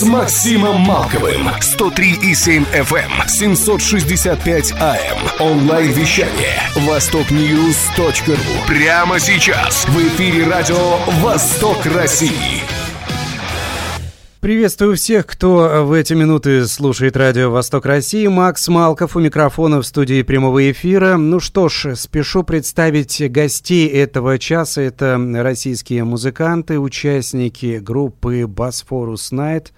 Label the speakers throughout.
Speaker 1: с Максимом Малковым. 103,7 FM, 765 AM. Онлайн-вещание. Востокньюз.ру. Прямо сейчас в эфире радио «Восток России».
Speaker 2: Приветствую всех, кто в эти минуты слушает радио «Восток России». Макс Малков у микрофона в студии прямого эфира. Ну что ж, спешу представить гостей этого часа. Это российские музыканты, участники группы «Босфорус Найт».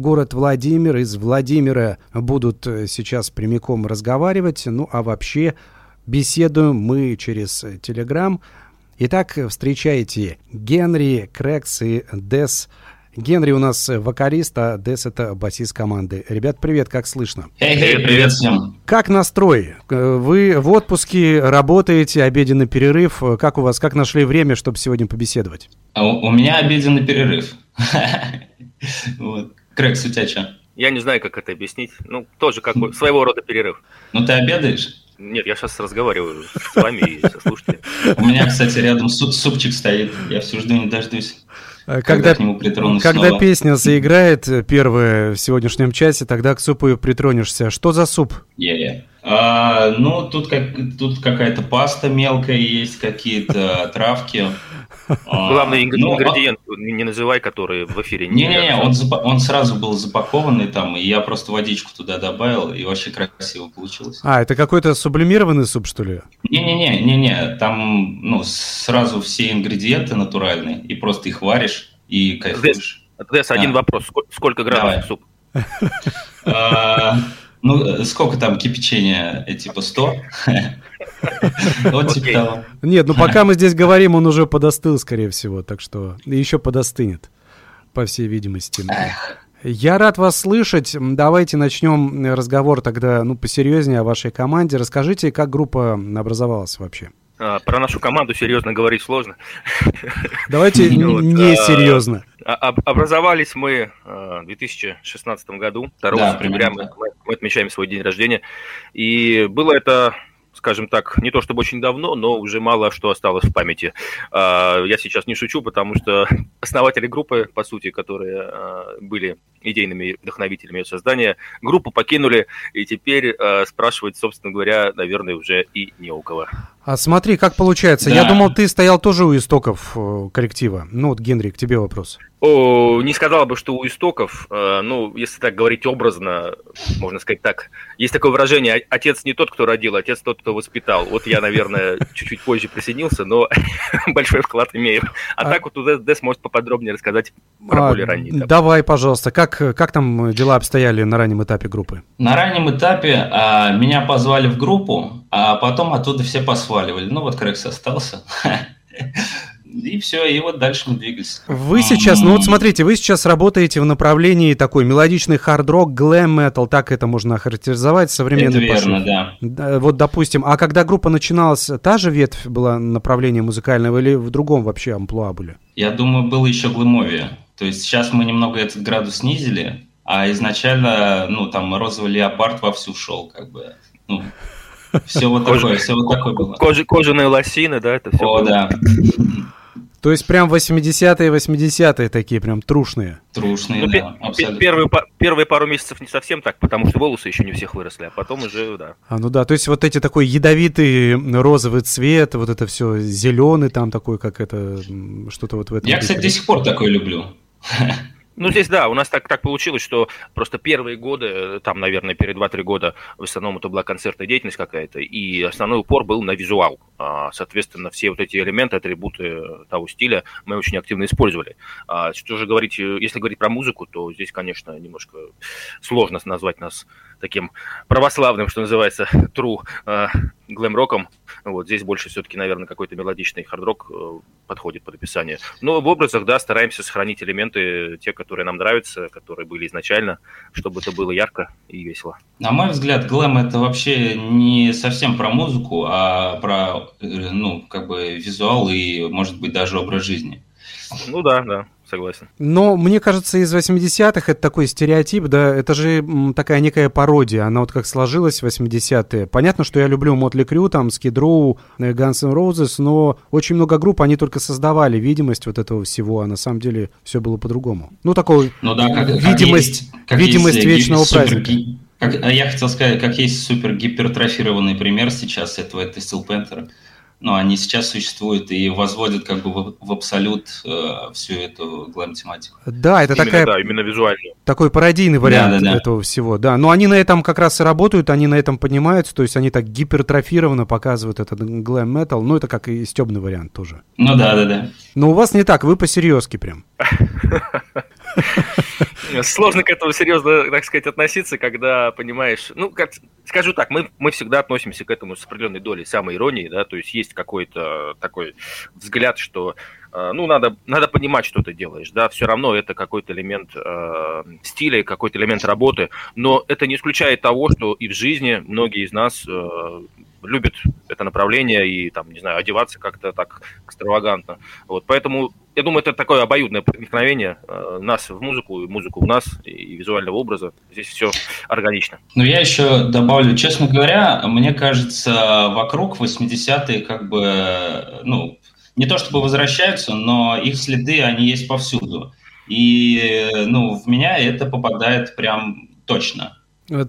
Speaker 2: Город Владимир. Из Владимира будут сейчас прямиком разговаривать. Ну а вообще беседуем мы через Телеграм. Итак, встречайте Генри, Крекс и Дес – Генри у нас вокалист, а Дес это басист команды. Ребят, привет, как слышно?
Speaker 3: Эй, hey, hey, привет всем.
Speaker 2: Как настрой? Вы в отпуске, работаете, обеденный перерыв. Как у вас, как нашли время, чтобы сегодня побеседовать?
Speaker 3: А у, у меня обеденный перерыв. тебя что?
Speaker 4: Я не знаю, как это объяснить. Ну, тоже как бы своего рода перерыв.
Speaker 3: Ну, ты обедаешь?
Speaker 4: Нет, я сейчас разговариваю с вами и со слушателями.
Speaker 3: У меня, кстати, рядом супчик стоит. Я всю жду не дождусь.
Speaker 2: Э, когда, когда, когда песня заиграет первая в сегодняшнем часе, тогда к супу притронешься. Что за суп?
Speaker 3: Yeah, yeah. А, ну, тут, как, тут какая-то паста мелкая есть, какие-то травки.
Speaker 4: Главный ну, ингредиент, ну, не называй, который в эфире
Speaker 3: не Не-не-не, он, он сразу был запакованный там, и я просто водичку туда добавил, и вообще красиво получилось.
Speaker 2: А, это какой-то сублимированный суп, что ли?
Speaker 3: Не-не-не, не-не, там ну, сразу все ингредиенты натуральные, и просто их варишь и кайфуешь.
Speaker 4: Дес, один вопрос. Сколько граммов суп?
Speaker 3: Ну, сколько там кипячения? Типа 100?
Speaker 2: Вот типа того. Нет, ну пока мы здесь говорим, он уже подостыл, скорее всего, так что еще подостынет, по всей видимости. Я рад вас слышать. Давайте начнем разговор тогда, ну, посерьезнее о вашей команде. Расскажите, как группа образовалась вообще?
Speaker 4: А, про нашу команду серьезно говорить сложно.
Speaker 2: Давайте не а, серьезно.
Speaker 4: А, образовались мы в 2016 году. 2 сентября мы отмечаем свой день рождения. И было это скажем так, не то чтобы очень давно, но уже мало что осталось в памяти. Я сейчас не шучу, потому что основатели группы, по сути, которые были идейными вдохновителями ее создания, группу покинули, и теперь спрашивать, собственно говоря, наверное, уже и не у кого.
Speaker 2: А смотри, как получается. Да. Я думал, ты стоял тоже у истоков э, коллектива. Ну вот, Генри, к тебе вопрос.
Speaker 4: О, не сказал бы, что у истоков. Э, ну, если так говорить образно, можно сказать так. Есть такое выражение, отец не тот, кто родил, отец тот, кто воспитал. Вот я, наверное, чуть-чуть позже присоединился, но большой вклад имею. А, а так вот у Дес может поподробнее рассказать про а, более ранний
Speaker 2: этап. Давай, пожалуйста. Как, как там дела обстояли на раннем этапе группы?
Speaker 3: На раннем этапе а, меня позвали в группу, а потом оттуда все посваливали. Ну вот Крекс остался. И все, и вот дальше мы двигались.
Speaker 2: Вы сейчас, ну вот смотрите, вы сейчас работаете в направлении такой мелодичный хард-рок, глэм-метал, так это можно охарактеризовать, современный
Speaker 3: Это верно, да.
Speaker 2: да. Вот, допустим, а когда группа начиналась, та же ветвь была направление музыкального или в другом вообще амплуа были?
Speaker 3: Я думаю, было еще глэмовее. То есть сейчас мы немного этот градус снизили, а изначально, ну, там розовый леопард вовсю шел, как бы, ну, все вот такое, все вот такое было.
Speaker 4: Кожи, кожаные лосины, да, это все.
Speaker 3: О, да.
Speaker 2: То есть прям 80-е, 80-е такие прям трушные.
Speaker 3: Трушные, ну, да,
Speaker 4: абсолютно. Первые, первые пару месяцев не совсем так, потому что волосы еще не у всех выросли, а потом уже, да.
Speaker 2: А, ну да, то есть вот эти такой ядовитый розовый цвет, вот это все зеленый там такой, как это, что-то вот в этом.
Speaker 3: Я, кстати, до сих пор такой люблю.
Speaker 4: Ну, здесь, да, у нас так, так получилось, что просто первые годы, там, наверное, перед 2-3 года, в основном это была концертная деятельность какая-то, и основной упор был на визуал. А, соответственно, все вот эти элементы, атрибуты того стиля мы очень активно использовали. А, что же говорить, если говорить про музыку, то здесь, конечно, немножко сложно назвать нас таким православным, что называется, true э, глэм-роком. Вот здесь больше все-таки, наверное, какой-то мелодичный хард-рок э, подходит под описание. Но в образах, да, стараемся сохранить элементы, те, которые нам нравятся, которые были изначально, чтобы это было ярко и весело.
Speaker 3: На мой взгляд, глэм это вообще не совсем про музыку, а про, э, ну, как бы визуал и, может быть, даже образ жизни.
Speaker 4: Ну да, да согласен.
Speaker 2: Но мне кажется, из 80-х это такой стереотип, да, это же такая некая пародия, она вот как сложилась в 80-е. Понятно, что я люблю Мотли Крю, там, Row, э, Guns N' Roses, но очень много групп, они только создавали видимость вот этого всего, а на самом деле все было по-другому. Ну, такой ну, да, как, видимость, как есть, как видимость есть, вечного супер, праздника.
Speaker 3: Как, а я хотел сказать, как есть супер гипертрофированный пример сейчас этого, это Steel Panther ну, они сейчас существуют и возводят как бы в, в абсолют э, всю эту глэм-тематику.
Speaker 2: Да, это
Speaker 4: именно,
Speaker 2: такая...
Speaker 4: Да, именно визуально.
Speaker 2: Такой пародийный вариант да, да, да. этого всего, да. Но они на этом как раз и работают, они на этом поднимаются, то есть они так гипертрофированно показывают этот глэм-метал, ну, это как и стебный вариант тоже.
Speaker 3: Ну, да, да, да.
Speaker 2: Но у вас не так, вы по-серьезки прям.
Speaker 4: Сложно к этому серьезно, так сказать, относиться, когда понимаешь... Ну, как, скажу так, мы, мы всегда относимся к этому с определенной долей самой иронии, да, то есть есть какой-то такой взгляд, что э, ну, надо, надо понимать, что ты делаешь, да, все равно это какой-то элемент э, стиля, какой-то элемент работы, но это не исключает того, что и в жизни многие из нас э, любят это направление и, там, не знаю, одеваться как-то так экстравагантно. Вот, поэтому я думаю, это такое обоюдное проникновение э, нас в музыку, и музыку в нас, и визуального образа. Здесь все органично.
Speaker 3: Ну, я еще добавлю, честно говоря, мне кажется, вокруг 80-е как бы, ну, не то чтобы возвращаются, но их следы, они есть повсюду. И, ну, в меня это попадает прям точно.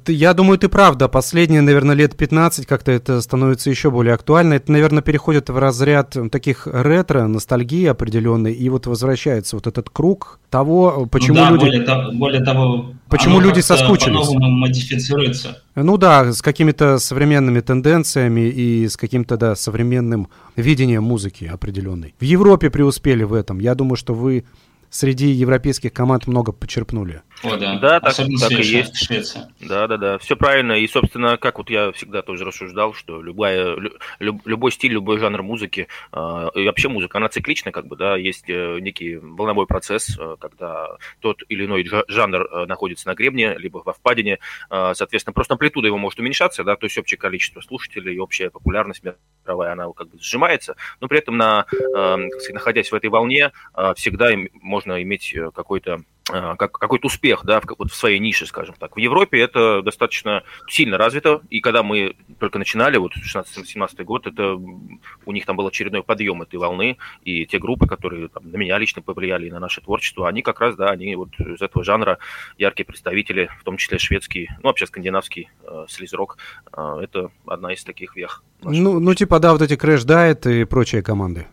Speaker 2: Я думаю, ты правда. Последние, наверное, лет 15 как-то это становится еще более актуально. Это, наверное, переходит в разряд таких ретро, ностальгии определенной, и вот возвращается вот этот круг того, почему ну да, люди...
Speaker 3: Более, того, более того,
Speaker 2: почему люди соскучились.
Speaker 3: модифицируется.
Speaker 2: Ну да, с какими-то современными тенденциями и с каким-то, да, современным видением музыки определенной. В Европе преуспели в этом. Я думаю, что вы среди европейских команд много почерпнули.
Speaker 4: О, да. Да, так, так и есть. Швеция. Да, да, да. Все правильно. И, собственно, как вот я всегда тоже рассуждал, что любая, люб, любой стиль, любой жанр музыки, э, и вообще музыка, она циклична, как бы, да, есть э, некий волновой процесс, э, когда тот или иной жанр э, находится на гребне, либо во впадине, э, соответственно, просто амплитуда его может уменьшаться, да, то есть общее количество слушателей, общая популярность мировая, она как бы сжимается, но при этом, на, э, находясь в этой волне, э, всегда можно иметь какой-то а, как, какой-то успех да, в, вот в своей нише, скажем так. В Европе это достаточно сильно развито, и когда мы только начинали, вот 16-17 год, это у них там был очередной подъем этой волны, и те группы, которые там, на меня лично повлияли и на наше творчество, они как раз, да, они вот из этого жанра яркие представители, в том числе шведский, ну, вообще скандинавский э, слизрок, э, это одна из таких вех.
Speaker 2: Ну, ну, типа, да, вот эти Crash Diet и прочие команды.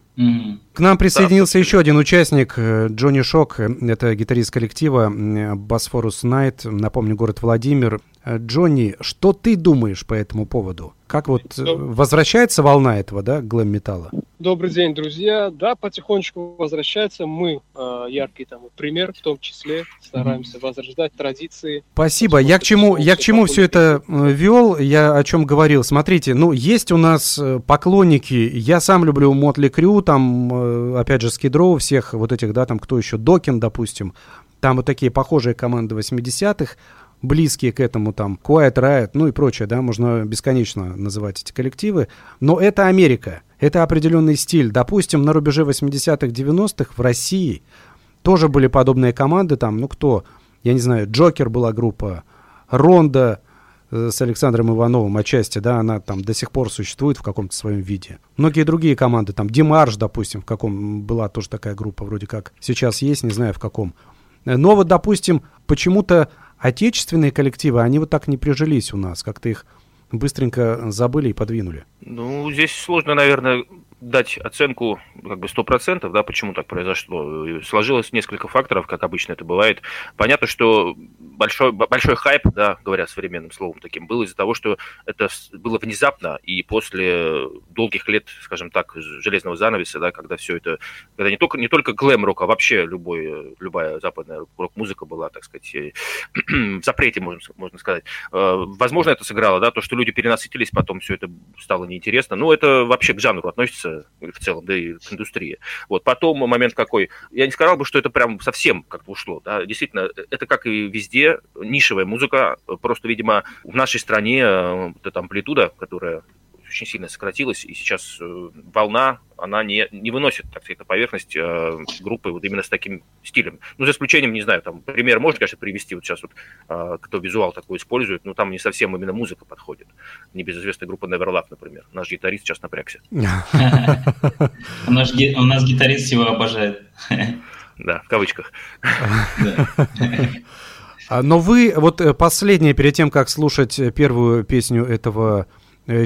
Speaker 2: К нам присоединился да. еще один участник, э, Джонни Шок, это гитарист коллектива Босфорус Найт, напомню, город Владимир. Э, Джонни, что ты думаешь по этому поводу? Как вот э, возвращается волна этого, да, глэм-металла?
Speaker 5: Добрый день, друзья. Да, потихонечку возвращается. Мы э, яркий там пример, в том числе стараемся возрождать традиции.
Speaker 2: Спасибо. Я к чему, я к чему все это вел, я о чем говорил. Смотрите, ну есть у нас поклонники. Я сам люблю Мотли Крю, там опять же Скидроу, всех вот этих, да, там кто еще, Докин, допустим. Там вот такие похожие команды 80-х близкие к этому, там, Quiet Riot, ну и прочее, да, можно бесконечно называть эти коллективы. Но это Америка, это определенный стиль. Допустим, на рубеже 80-х, 90-х в России тоже были подобные команды, там, ну кто, я не знаю, Джокер была группа, Ронда э, с Александром Ивановым отчасти, да, она там до сих пор существует в каком-то своем виде. Многие другие команды, там, Димарш, допустим, в каком была тоже такая группа, вроде как сейчас есть, не знаю в каком. Но вот, допустим, почему-то отечественные коллективы, они вот так не прижились у нас, как-то их быстренько забыли и подвинули.
Speaker 4: Ну, здесь сложно, наверное, дать оценку как бы сто процентов, да, почему так произошло. Сложилось несколько факторов, как обычно это бывает. Понятно, что большой, большой хайп, да, говоря современным словом таким, был из-за того, что это было внезапно, и после долгих лет, скажем так, железного занавеса, да, когда все это, когда не только, не только глэм-рок, а вообще любой, любая западная рок-музыка была, так сказать, в запрете, можно, можно сказать. Э, возможно, это сыграло, да, то, что люди перенасытились, потом все это стало неинтересно. Но это вообще к жанру относится в целом, да и индустрии. Вот потом момент какой, я не сказал бы, что это прям совсем как-то ушло, да, действительно, это как и везде, нишевая музыка, просто, видимо, в нашей стране э, вот эта амплитуда, которая очень сильно сократилась, и сейчас э, волна, она не, не выносит, так сказать, на поверхность э, группы вот именно с таким стилем. Ну, за исключением, не знаю, там, пример можно, конечно, привести, вот сейчас вот, э, кто визуал такой использует, но там не совсем именно музыка подходит. Небезызвестная группа Neverlove, например. Наш гитарист сейчас напрягся.
Speaker 3: У нас гитарист его обожает.
Speaker 4: Да, в кавычках.
Speaker 2: А, но вы, вот последнее, перед тем, как слушать первую песню этого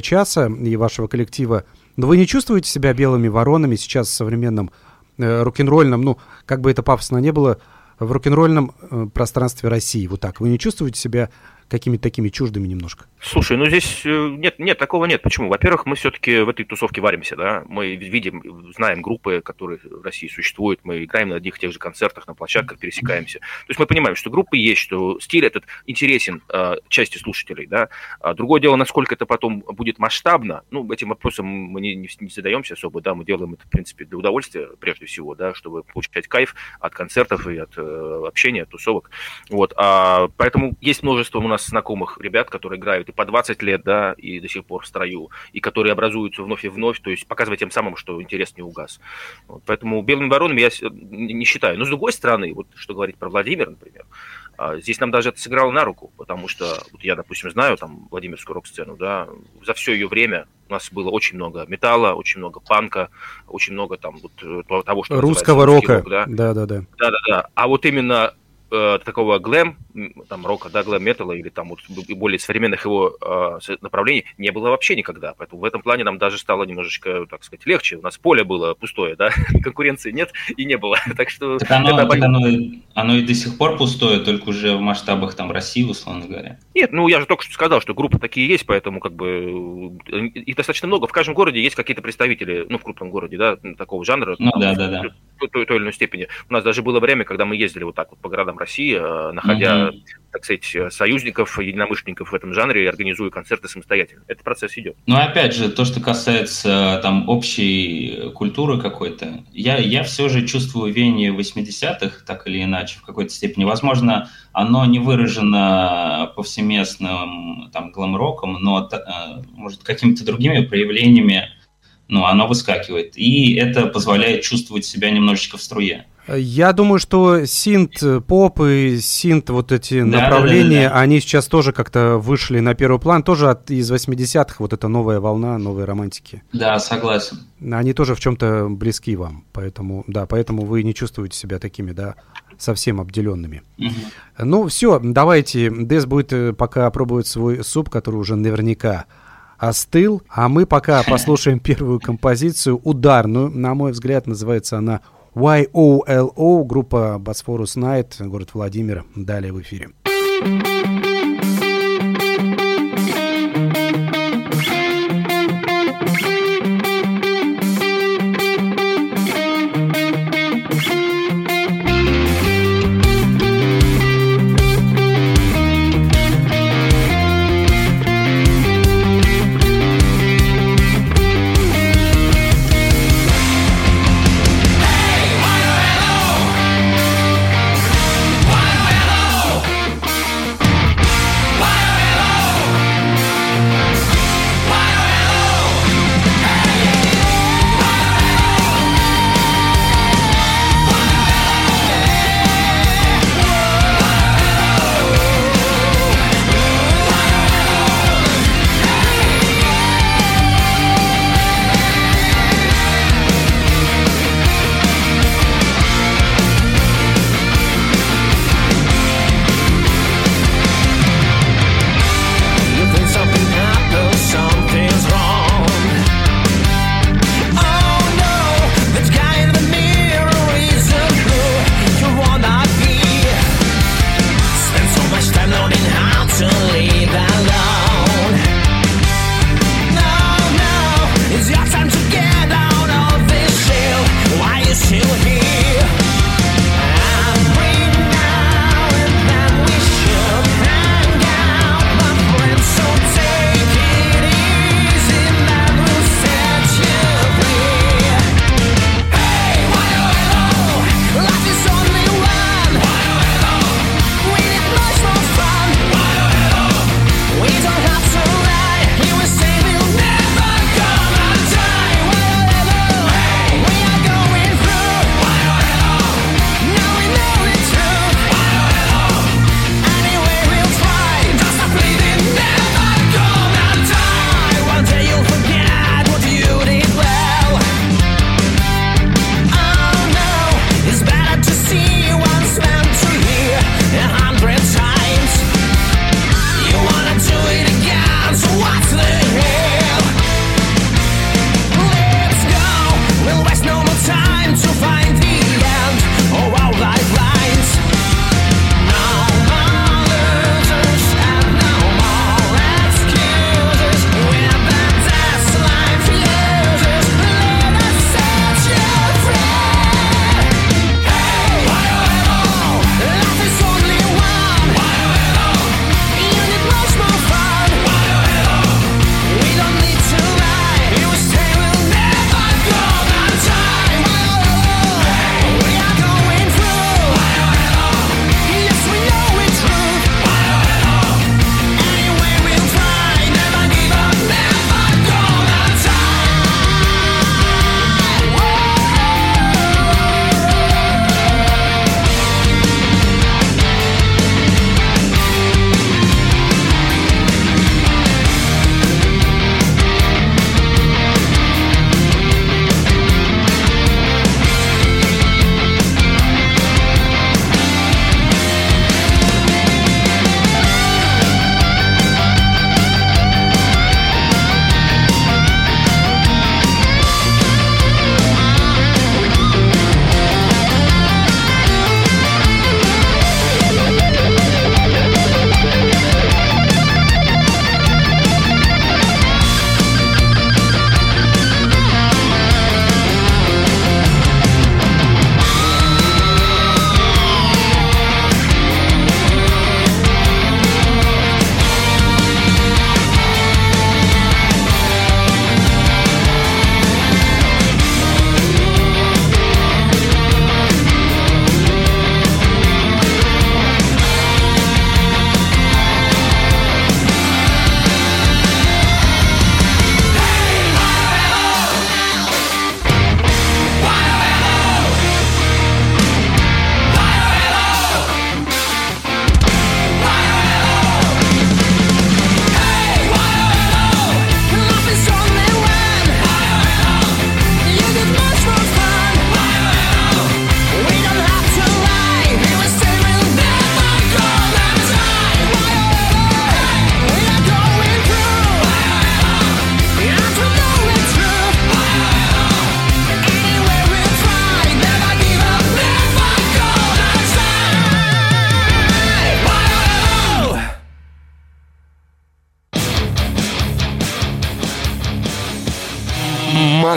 Speaker 2: часа и вашего коллектива, но вы не чувствуете себя белыми воронами сейчас в современном э, рок-н-ролльном, ну, как бы это пафосно не было, в рок-н-ролльном э, пространстве России, вот так. Вы не чувствуете себя какими-то такими чуждыми немножко?
Speaker 4: Слушай, ну здесь э, нет, нет, такого нет. Почему? Во-первых, мы все-таки в этой тусовке варимся, да. Мы видим, знаем группы, которые в России существуют, мы играем на одних и тех же концертах, на площадках, пересекаемся. То есть мы понимаем, что группы есть, что стиль этот интересен э, части слушателей, да. А другое дело, насколько это потом будет масштабно, ну, этим вопросом мы не, не, не задаемся особо, да, мы делаем это, в принципе, для удовольствия, прежде всего, да, чтобы получать кайф от концертов и от э, общения, от тусовок. Вот, а, поэтому есть множество у нас знакомых ребят, которые играют и по 20 лет, да, и до сих пор в строю, и которые образуются вновь и вновь, то есть показывая тем самым, что интерес не угас. Вот, поэтому белыми воронами я не считаю. Но с другой стороны, вот что говорить про Владимир, например, а, здесь нам даже это сыграло на руку, потому что вот я, допустим, знаю там Владимирскую рок-сцену, да, за все ее время у нас было очень много металла, очень много панка, очень много там вот э, того, что
Speaker 2: русского рока,
Speaker 4: рок, да, да, да, да, да, да. А вот именно э, такого глэм, там, рока, да, глэм-металла или там вот более современных его э, направлений не было вообще никогда. Поэтому в этом плане нам даже стало немножечко, так сказать, легче. У нас поле было пустое, да, конкуренции нет и не было. Так что...
Speaker 3: Так оно, это... так оно, оно и до сих пор пустое, только уже в масштабах там России, условно говоря.
Speaker 4: Нет, ну я же только что сказал, что группы такие есть, поэтому как бы их достаточно много. В каждом городе есть какие-то представители, ну, в крупном городе, да, такого жанра.
Speaker 3: Ну, да, да, да.
Speaker 4: В той, той или иной степени. У нас даже было время, когда мы ездили вот так вот по городам России, э, находя, mm-hmm. так сказать, союзников, единомышленников в этом жанре и организуя концерты самостоятельно. Этот процесс идет.
Speaker 3: Ну, опять же, то, что касается там общей культуры какой-то, я, я все же чувствую веяние 80-х, так или иначе, в какой-то степени. Возможно, оно не выражено повсеместным там глэм-роком, но, э, может, какими-то другими проявлениями ну, оно выскакивает. И это позволяет чувствовать себя немножечко в струе.
Speaker 2: Я думаю, что синт поп и синт вот эти да, направления, да, да, да. они сейчас тоже как-то вышли на первый план, тоже от, из 80-х, вот эта новая волна, новой романтики.
Speaker 3: Да, согласен.
Speaker 2: Они тоже в чем-то близки вам, поэтому, да, поэтому вы не чувствуете себя такими, да, совсем обделенными. Угу. Ну, все, давайте, Дес будет э, пока пробовать свой суп, который уже наверняка остыл, а мы пока послушаем первую композицию, ударную, на мой взгляд, называется она YOLO, группа Bosphorus Night, город Владимир. Далее в эфире.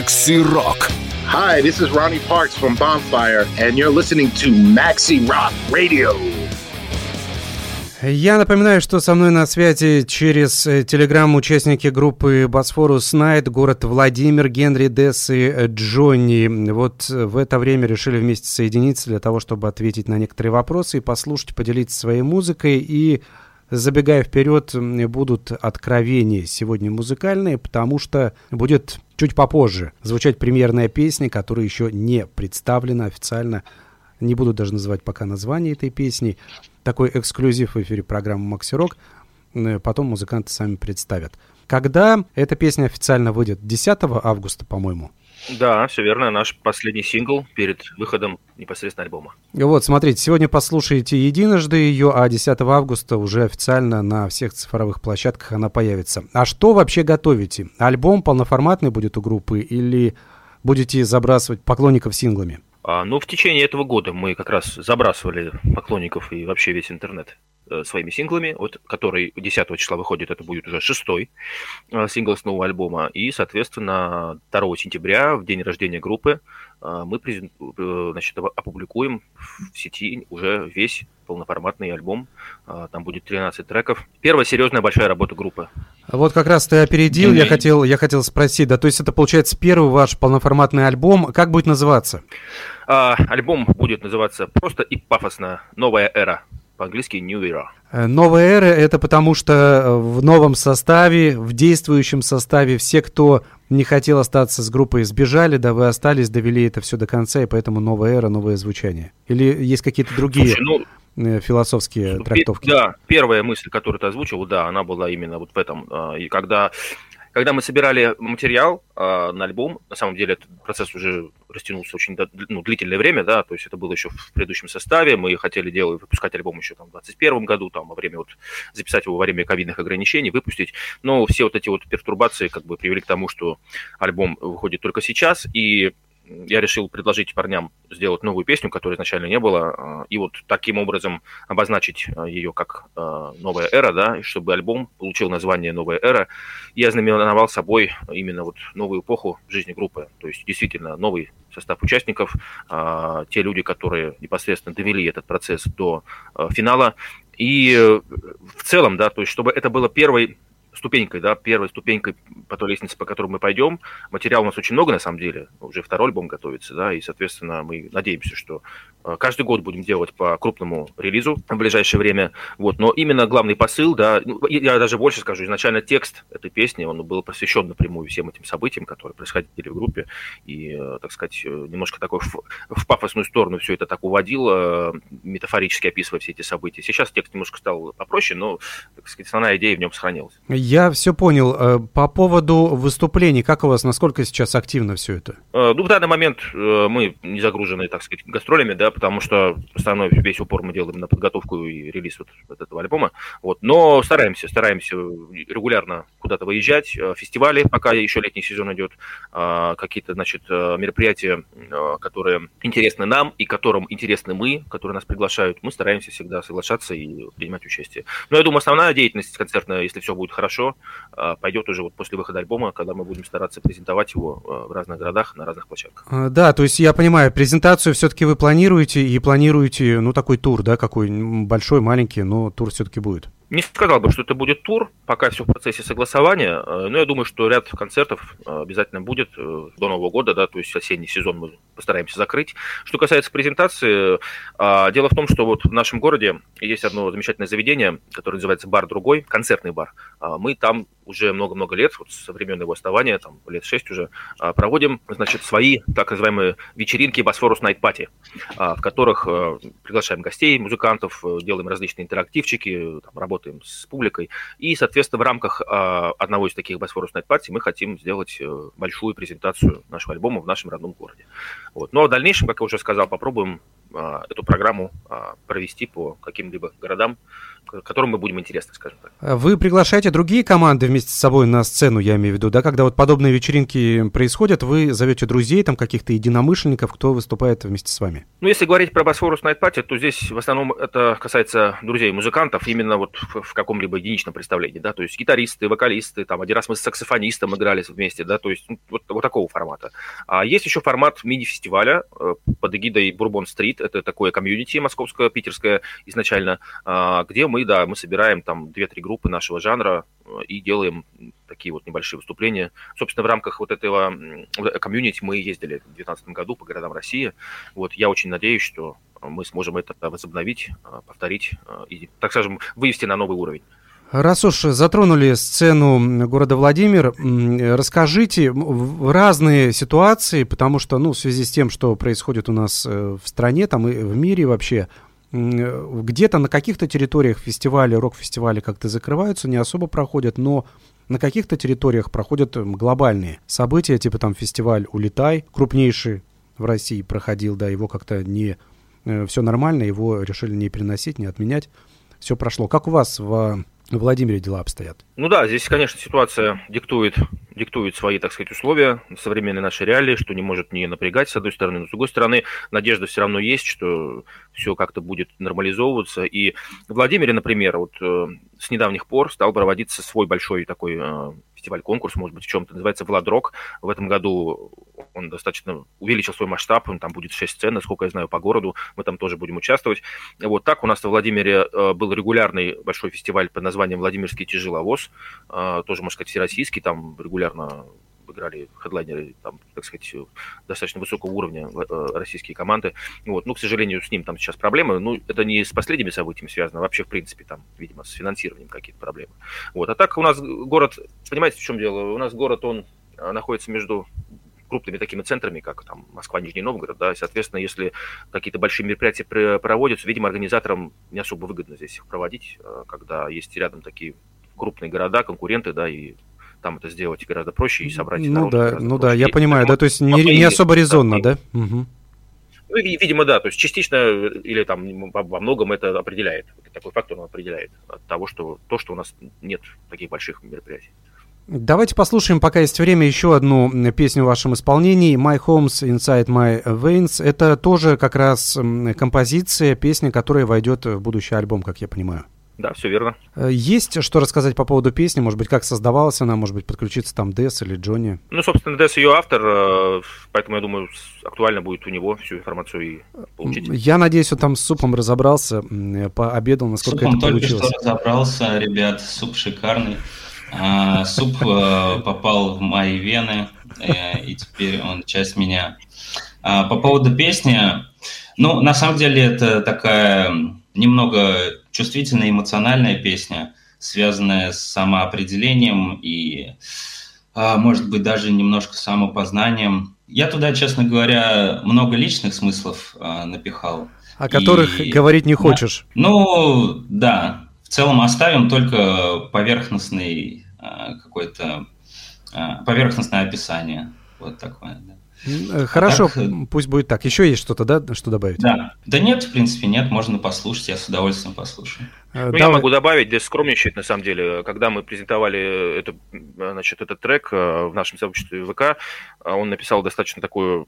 Speaker 1: Макси Рок.
Speaker 6: Hi, this is Ronnie Parks from Bonfire, and you're listening to Maxi Rock Radio.
Speaker 2: Я напоминаю, что со мной на связи через э, телеграм участники группы Босфорус Найт, город Владимир, Генри, Десс и э, Джонни. Вот э, в это время решили вместе соединиться для того, чтобы ответить на некоторые вопросы и послушать, поделиться своей музыкой. И забегая вперед, будут откровения сегодня музыкальные, потому что будет чуть попозже звучать премьерная песня, которая еще не представлена официально. Не буду даже называть пока название этой песни такой эксклюзив в эфире программы «Макси Рок». Э, потом музыканты сами представят. Когда эта песня официально выйдет? 10 августа, по-моему.
Speaker 4: Да, все верно. Наш последний сингл перед выходом непосредственно альбома.
Speaker 2: Вот, смотрите, сегодня послушаете единожды ее, а 10 августа уже официально на всех цифровых площадках она появится. А что вообще готовите? Альбом полноформатный будет у группы или будете забрасывать поклонников синглами?
Speaker 4: А, ну, в течение этого года мы как раз забрасывали поклонников и вообще весь интернет э, своими синглами, вот, который 10 числа выходит, это будет уже шестой э, сингл с нового альбома, и, соответственно, 2 сентября, в день рождения группы, э, мы значит, опубликуем в сети уже весь полноформатный альбом. Там будет 13 треков. Первая серьезная большая работа группы.
Speaker 2: Вот как раз ты опередил, я хотел, я хотел спросить, да, то есть это получается первый ваш полноформатный альбом, как будет называться?
Speaker 4: А, альбом будет называться просто и пафосно «Новая эра». По-английски New Era.
Speaker 2: Э, новая эра это потому, что э, в новом составе, в действующем составе все, кто не хотел остаться с группой, сбежали, да вы остались, довели это все до конца, и поэтому новая эра, новое звучание. Или есть какие-то другие Слушай, ну, э, философские трактовки?
Speaker 4: Да, первая мысль, которую ты озвучил, да, она была именно вот в этом. А, и когда когда мы собирали материал э, на альбом, на самом деле этот процесс уже растянулся очень ну, длительное время, да, то есть это было еще в предыдущем составе, мы хотели делать, выпускать альбом еще там в 2021 году, там во время вот, записать его во время ковидных ограничений, выпустить, но все вот эти вот пертурбации как бы привели к тому, что альбом выходит только сейчас, и я решил предложить парням сделать новую песню, которой изначально не было, а, и вот таким образом обозначить а, ее как а, новая эра, да, чтобы альбом получил название «Новая эра». Я знаменовал собой именно вот новую эпоху в жизни группы, то есть действительно новый состав участников, те люди, которые непосредственно довели этот процесс до финала, и э, в целом, да, то есть чтобы это было первой ступенькой, да, первой ступенькой по той лестнице, по которой мы пойдем. Материала у нас очень много, на самом деле. Уже второй альбом готовится, да, и, соответственно, мы надеемся, что э, каждый год будем делать по крупному релизу в ближайшее время. Вот, но именно главный посыл, да, ну, я даже больше скажу, изначально текст этой песни, он был посвящен напрямую всем этим событиям, которые происходили в группе, и, э, так сказать, э, немножко такой в, в пафосную сторону все это так уводил, метафорически описывая все эти события. Сейчас текст немножко стал попроще, но, так сказать, основная идея в нем сохранилась.
Speaker 2: Я все понял. Э, по поводу выступлений, как у вас, насколько сейчас активно все это?
Speaker 4: Э, ну, в данный момент э, мы не загружены, так сказать, гастролями, да, потому что основной весь упор мы делаем на подготовку и релиз вот, этого альбома. Вот. Но стараемся, стараемся регулярно куда-то выезжать. Фестивали, пока еще летний сезон идет, какие-то, значит, мероприятия, которые интересны нам и которым интересны мы, которые нас приглашают, мы стараемся всегда соглашаться и принимать участие. Но я думаю, основная деятельность концертная, если все будет хорошо, хорошо, а, пойдет уже вот после выхода альбома, когда мы будем стараться презентовать его а, в разных городах, на разных площадках.
Speaker 2: А, да, то есть я понимаю, презентацию все-таки вы планируете и планируете, ну, такой тур, да, какой большой, маленький, но тур все-таки будет.
Speaker 4: Не сказал бы, что это будет тур, пока все в процессе согласования, э, но я думаю, что ряд концертов э, обязательно будет э, до Нового года, да, то есть осенний сезон мы постараемся закрыть. Что касается презентации, дело в том, что вот в нашем городе есть одно замечательное заведение, которое называется «Бар другой», концертный бар. Мы там уже много-много лет, вот со времен его основания, там лет шесть уже, а, проводим, значит, свои так называемые вечеринки Босфорус Night Party, в которых а, приглашаем гостей, музыкантов, делаем различные интерактивчики, там, работаем с публикой. И, соответственно, в рамках а, одного из таких Босфорус Night Party мы хотим сделать э, большую презентацию нашего альбома в нашем родном городе. Вот. Ну, в дальнейшем, как я уже сказал, попробуем эту программу провести по каким-либо городам, которым мы будем интересны, скажем так.
Speaker 2: А вы приглашаете другие команды вместе с собой на сцену, я имею в виду, да, когда вот подобные вечеринки происходят, вы зовете друзей, там каких-то единомышленников, кто выступает вместе с вами?
Speaker 4: Ну, если говорить про Босфорус Night Party, то здесь в основном это касается друзей музыкантов, именно вот в, в каком-либо единичном представлении, да, то есть гитаристы, вокалисты, там один раз мы с саксофонистом играли вместе, да, то есть ну, вот, вот такого формата. А есть еще формат мини-фестиваля э, под эгидой Бурбон Стрит, это такое комьюнити московское, питерское изначально, а, где мы, да, мы собираем там 2-3 группы нашего жанра э, и делаем такие вот небольшие выступления. Собственно, в рамках вот этого комьюнити мы ездили в 2019 году по городам России. Вот я очень надеюсь, что мы сможем это возобновить, э, повторить э, и, так скажем, вывести на новый уровень.
Speaker 2: Раз уж затронули сцену города Владимир, расскажите разные ситуации, потому что, ну, в связи с тем, что происходит у нас в стране, там и в мире вообще, где-то на каких-то территориях фестивали, рок-фестивали как-то закрываются, не особо проходят, но на каких-то территориях проходят глобальные события, типа там фестиваль «Улетай», крупнейший в России проходил, да, его как-то не... Э, все нормально, его решили не переносить, не отменять. Все прошло. Как у вас в Владимире дела обстоят?
Speaker 4: Ну да, здесь, конечно, ситуация диктует, диктует свои, так сказать, условия, современной нашей реалии, что не может не напрягать, с одной стороны, но с другой стороны, надежда все равно есть, что все как-то будет нормализовываться. И в Владимире, например, вот э, с недавних пор стал проводиться свой большой такой э, фестиваль-конкурс, может быть, в чем-то, называется «Владрок». В этом году он достаточно увеличил свой масштаб, там будет 6 сцен, насколько я знаю, по городу, мы там тоже будем участвовать. Вот так у нас в Владимире э, был регулярный большой фестиваль под названием «Владимирский тяжеловоз», э, тоже, можно сказать, всероссийский, там регулярно играли хедлайнеры, там, так сказать, достаточно высокого уровня э, российские команды. Вот. Ну, к сожалению, с ним там сейчас проблемы. Ну, это не с последними событиями связано, а вообще, в принципе, там, видимо, с финансированием какие-то проблемы. Вот. А так у нас город, понимаете, в чем дело? У нас город, он э, находится между крупными такими центрами, как там Москва, Нижний Новгород, да, соответственно, если какие-то большие мероприятия проводятся, видимо, организаторам не особо выгодно здесь их проводить, э, когда есть рядом такие крупные города, конкуренты, да, и там это сделать гораздо проще и собрать
Speaker 2: ну народ да, Ну да, я понимаю, да, то есть не, не особо резонно, да? Угу.
Speaker 4: Ну, видимо, да, то есть частично или там во многом это определяет, такой фактор он определяет от того, что то, что у нас нет таких больших мероприятий.
Speaker 2: Давайте послушаем, пока есть время, еще одну песню в вашем исполнении. My Homes Inside My Veins. Это тоже как раз композиция, песня, которая войдет в будущий альбом, как я понимаю.
Speaker 4: Да, все верно.
Speaker 2: Э, есть что рассказать по поводу песни? Может быть, как создавалась она? Может быть, подключиться там Дес или Джонни?
Speaker 4: Ну, собственно, Дес ее автор, э, поэтому, я думаю, актуально будет у него всю информацию и получить.
Speaker 2: Я надеюсь, он там с супом разобрался, пообедал, насколько супом это получилось.
Speaker 3: только что разобрался, ребят, суп шикарный. А, суп э, попал в мои вены, и теперь он часть меня. А, по поводу песни, ну, на самом деле, это такая немного чувствительная эмоциональная песня, связанная с самоопределением и, а, может быть, даже немножко самопознанием. Я туда, честно говоря, много личных смыслов а, напихал.
Speaker 2: О которых и, говорить не хочешь.
Speaker 3: Да, ну, да. В целом оставим только поверхностный а, какой-то поверхностное описание. Вот такое, да.
Speaker 2: Э, хорошо, так, э, пусть будет так. Еще есть что-то, да, что добавить?
Speaker 3: Да. Да нет, в принципе, нет, можно послушать, я с удовольствием послушаю.
Speaker 4: Э, ну, Давай. я могу добавить, здесь скромничать, на самом деле. Когда мы презентовали это, значит, этот трек в нашем сообществе ВК, он написал достаточно такую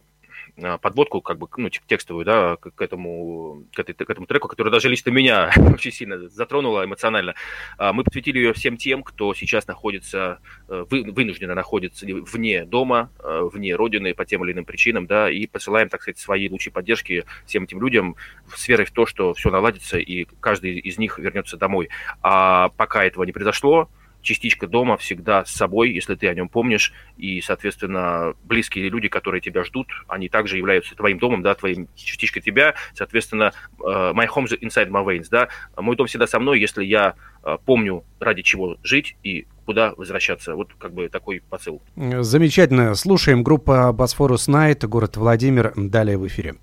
Speaker 4: подводку, как бы, ну, текстовую, да, к этому, к, этой, к этому треку, который даже лично меня очень сильно затронула эмоционально. А, мы посвятили ее всем тем, кто сейчас находится, э, вы, вынужденно находится вне дома, э, вне родины по тем или иным причинам, да, и посылаем, так сказать, свои лучи поддержки всем этим людям с верой в то, что все наладится, и каждый из них вернется домой. А пока этого не произошло, частичка дома всегда с собой, если ты о нем помнишь, и, соответственно, близкие люди, которые тебя ждут, они также являются твоим домом, да, твоим частичкой тебя, соответственно, э, my home inside my veins, да, мой дом всегда со мной, если я э, помню, ради чего жить и куда возвращаться. Вот как бы такой посыл.
Speaker 2: Замечательно. Слушаем группа Босфорус Найт, город Владимир. Далее в эфире.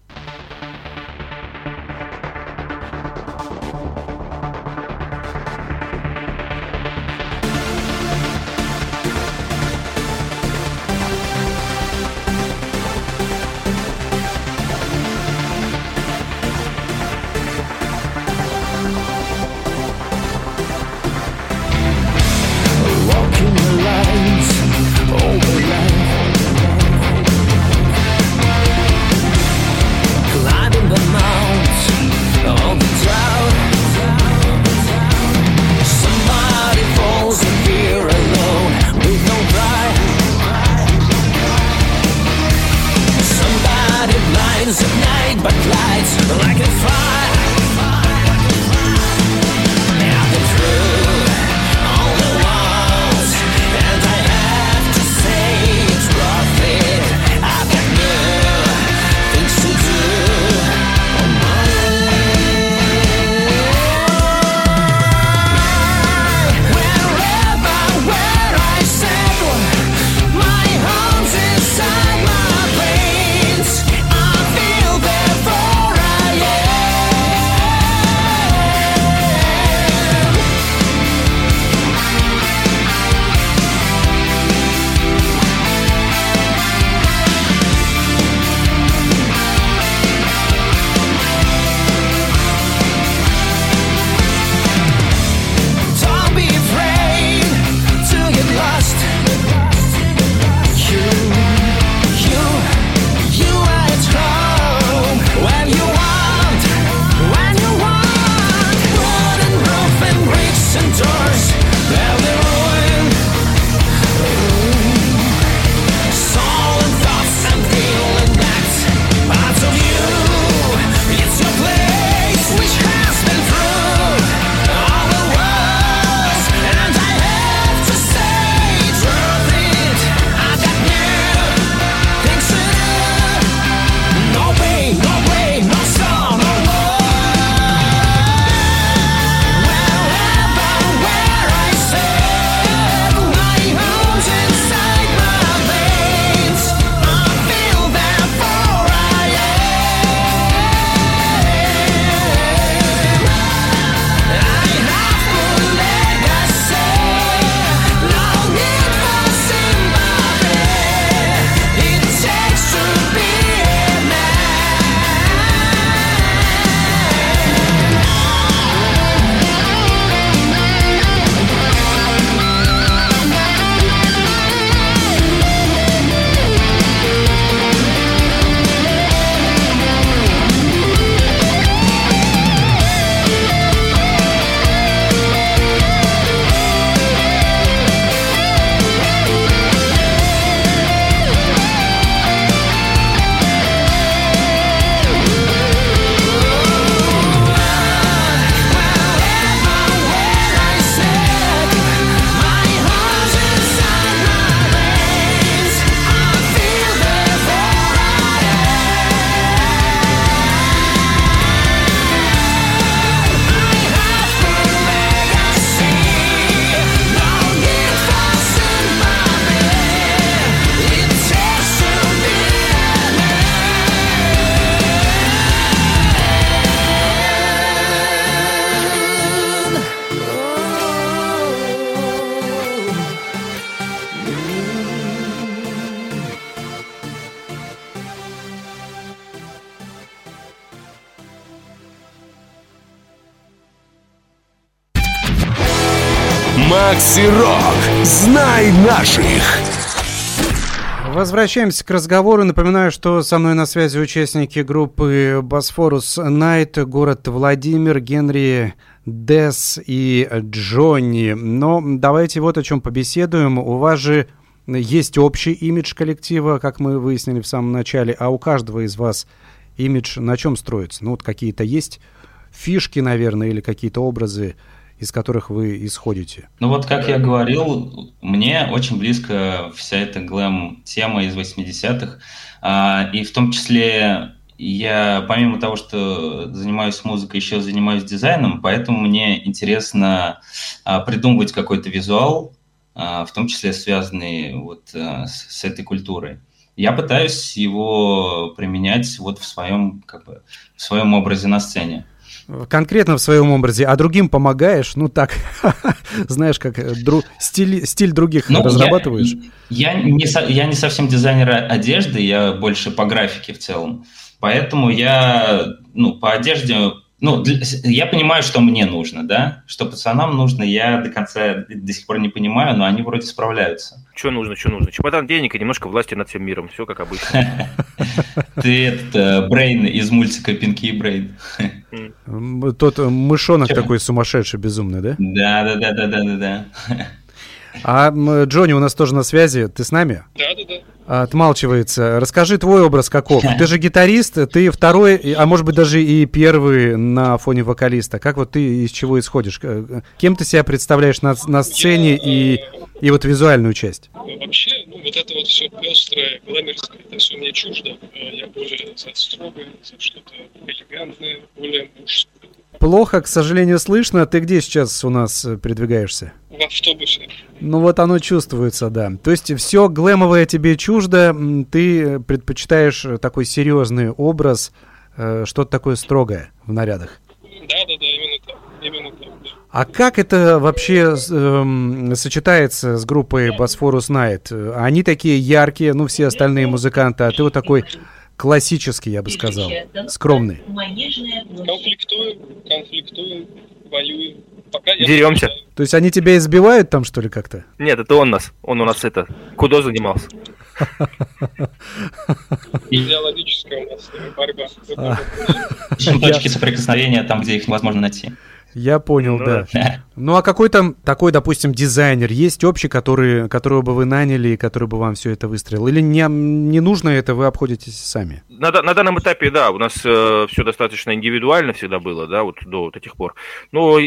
Speaker 1: Макси Рок. Знай наших.
Speaker 2: Возвращаемся к разговору. Напоминаю, что со мной на связи участники группы Босфорус Найт, город Владимир, Генри Дес и Джонни. Но давайте вот о чем побеседуем. У вас же есть общий имидж коллектива, как мы выяснили в самом начале, а у каждого из вас имидж на чем строится? Ну вот какие-то есть фишки, наверное, или какие-то образы, из которых вы исходите?
Speaker 3: Ну вот, как я говорил, мне очень близко вся эта глэм-тема из 80-х, а, и в том числе я, помимо того, что занимаюсь музыкой, еще занимаюсь дизайном, поэтому мне интересно а, придумывать какой-то визуал, а, в том числе связанный вот с этой культурой. Я пытаюсь его применять вот в своем, как бы, в своем образе на сцене
Speaker 2: конкретно в своем образе, а другим помогаешь, ну так, знаешь, как дру, стиль, стиль других ну, разрабатываешь?
Speaker 3: Я, я, не, я не совсем дизайнер одежды, я больше по графике в целом. Поэтому я ну, по одежде ну, для, я понимаю, что мне нужно, да, что пацанам нужно, я до конца до сих пор не понимаю, но они вроде справляются.
Speaker 4: Что нужно, что нужно? Чемодан денег и немножко власти над всем миром, все как обычно.
Speaker 3: Ты этот Брейн из мультика Пинки и Брейн.
Speaker 2: Тот мышонок такой сумасшедший, безумный, да?
Speaker 3: Да, да, да, да, да, да,
Speaker 2: А Джонни у нас тоже на связи. Ты с нами?
Speaker 5: Да, да, да.
Speaker 2: Отмалчивается. Расскажи твой образ каков. Ты же гитарист, ты второй, а может быть даже и первый на фоне вокалиста. Как вот ты из чего исходишь? Кем ты себя представляешь на, на сцене и, и вот визуальную часть?
Speaker 5: Вообще, ну, вот это вот все пестрое, гламерское, это все мне чуждо. Я более за строгое, за что-то элегантное, более мужское.
Speaker 2: Плохо, к сожалению, слышно. Ты где сейчас у нас передвигаешься?
Speaker 5: В автобусе.
Speaker 2: Ну вот оно чувствуется, да. То есть все глэмовое тебе чуждо, ты предпочитаешь такой серьезный образ, э, что-то такое строгое в нарядах.
Speaker 5: Да, да, да, именно так. Именно так да.
Speaker 2: А как это вообще э, сочетается с группой Bosphorus Night? Они такие яркие, ну все остальные музыканты, а ты вот такой классический, я бы сказал, скромный.
Speaker 5: Конфликтуем, конфликтуем, воюем. Пока
Speaker 4: Деремся.
Speaker 2: То есть они тебя избивают там, что ли, как-то?
Speaker 4: Нет, это он нас. Он у нас это, кудо занимался.
Speaker 5: Идеологическая у нас борьба.
Speaker 3: Точки соприкосновения там, где их невозможно найти.
Speaker 2: Я понял, ну, да. Ну а какой там такой, допустим, дизайнер есть общий, который, которого бы вы наняли и который бы вам все это выстроил? Или не, не нужно это, вы обходитесь сами?
Speaker 4: На, на данном этапе, да, у нас э, все достаточно индивидуально всегда было, да, вот до вот этих пор. Но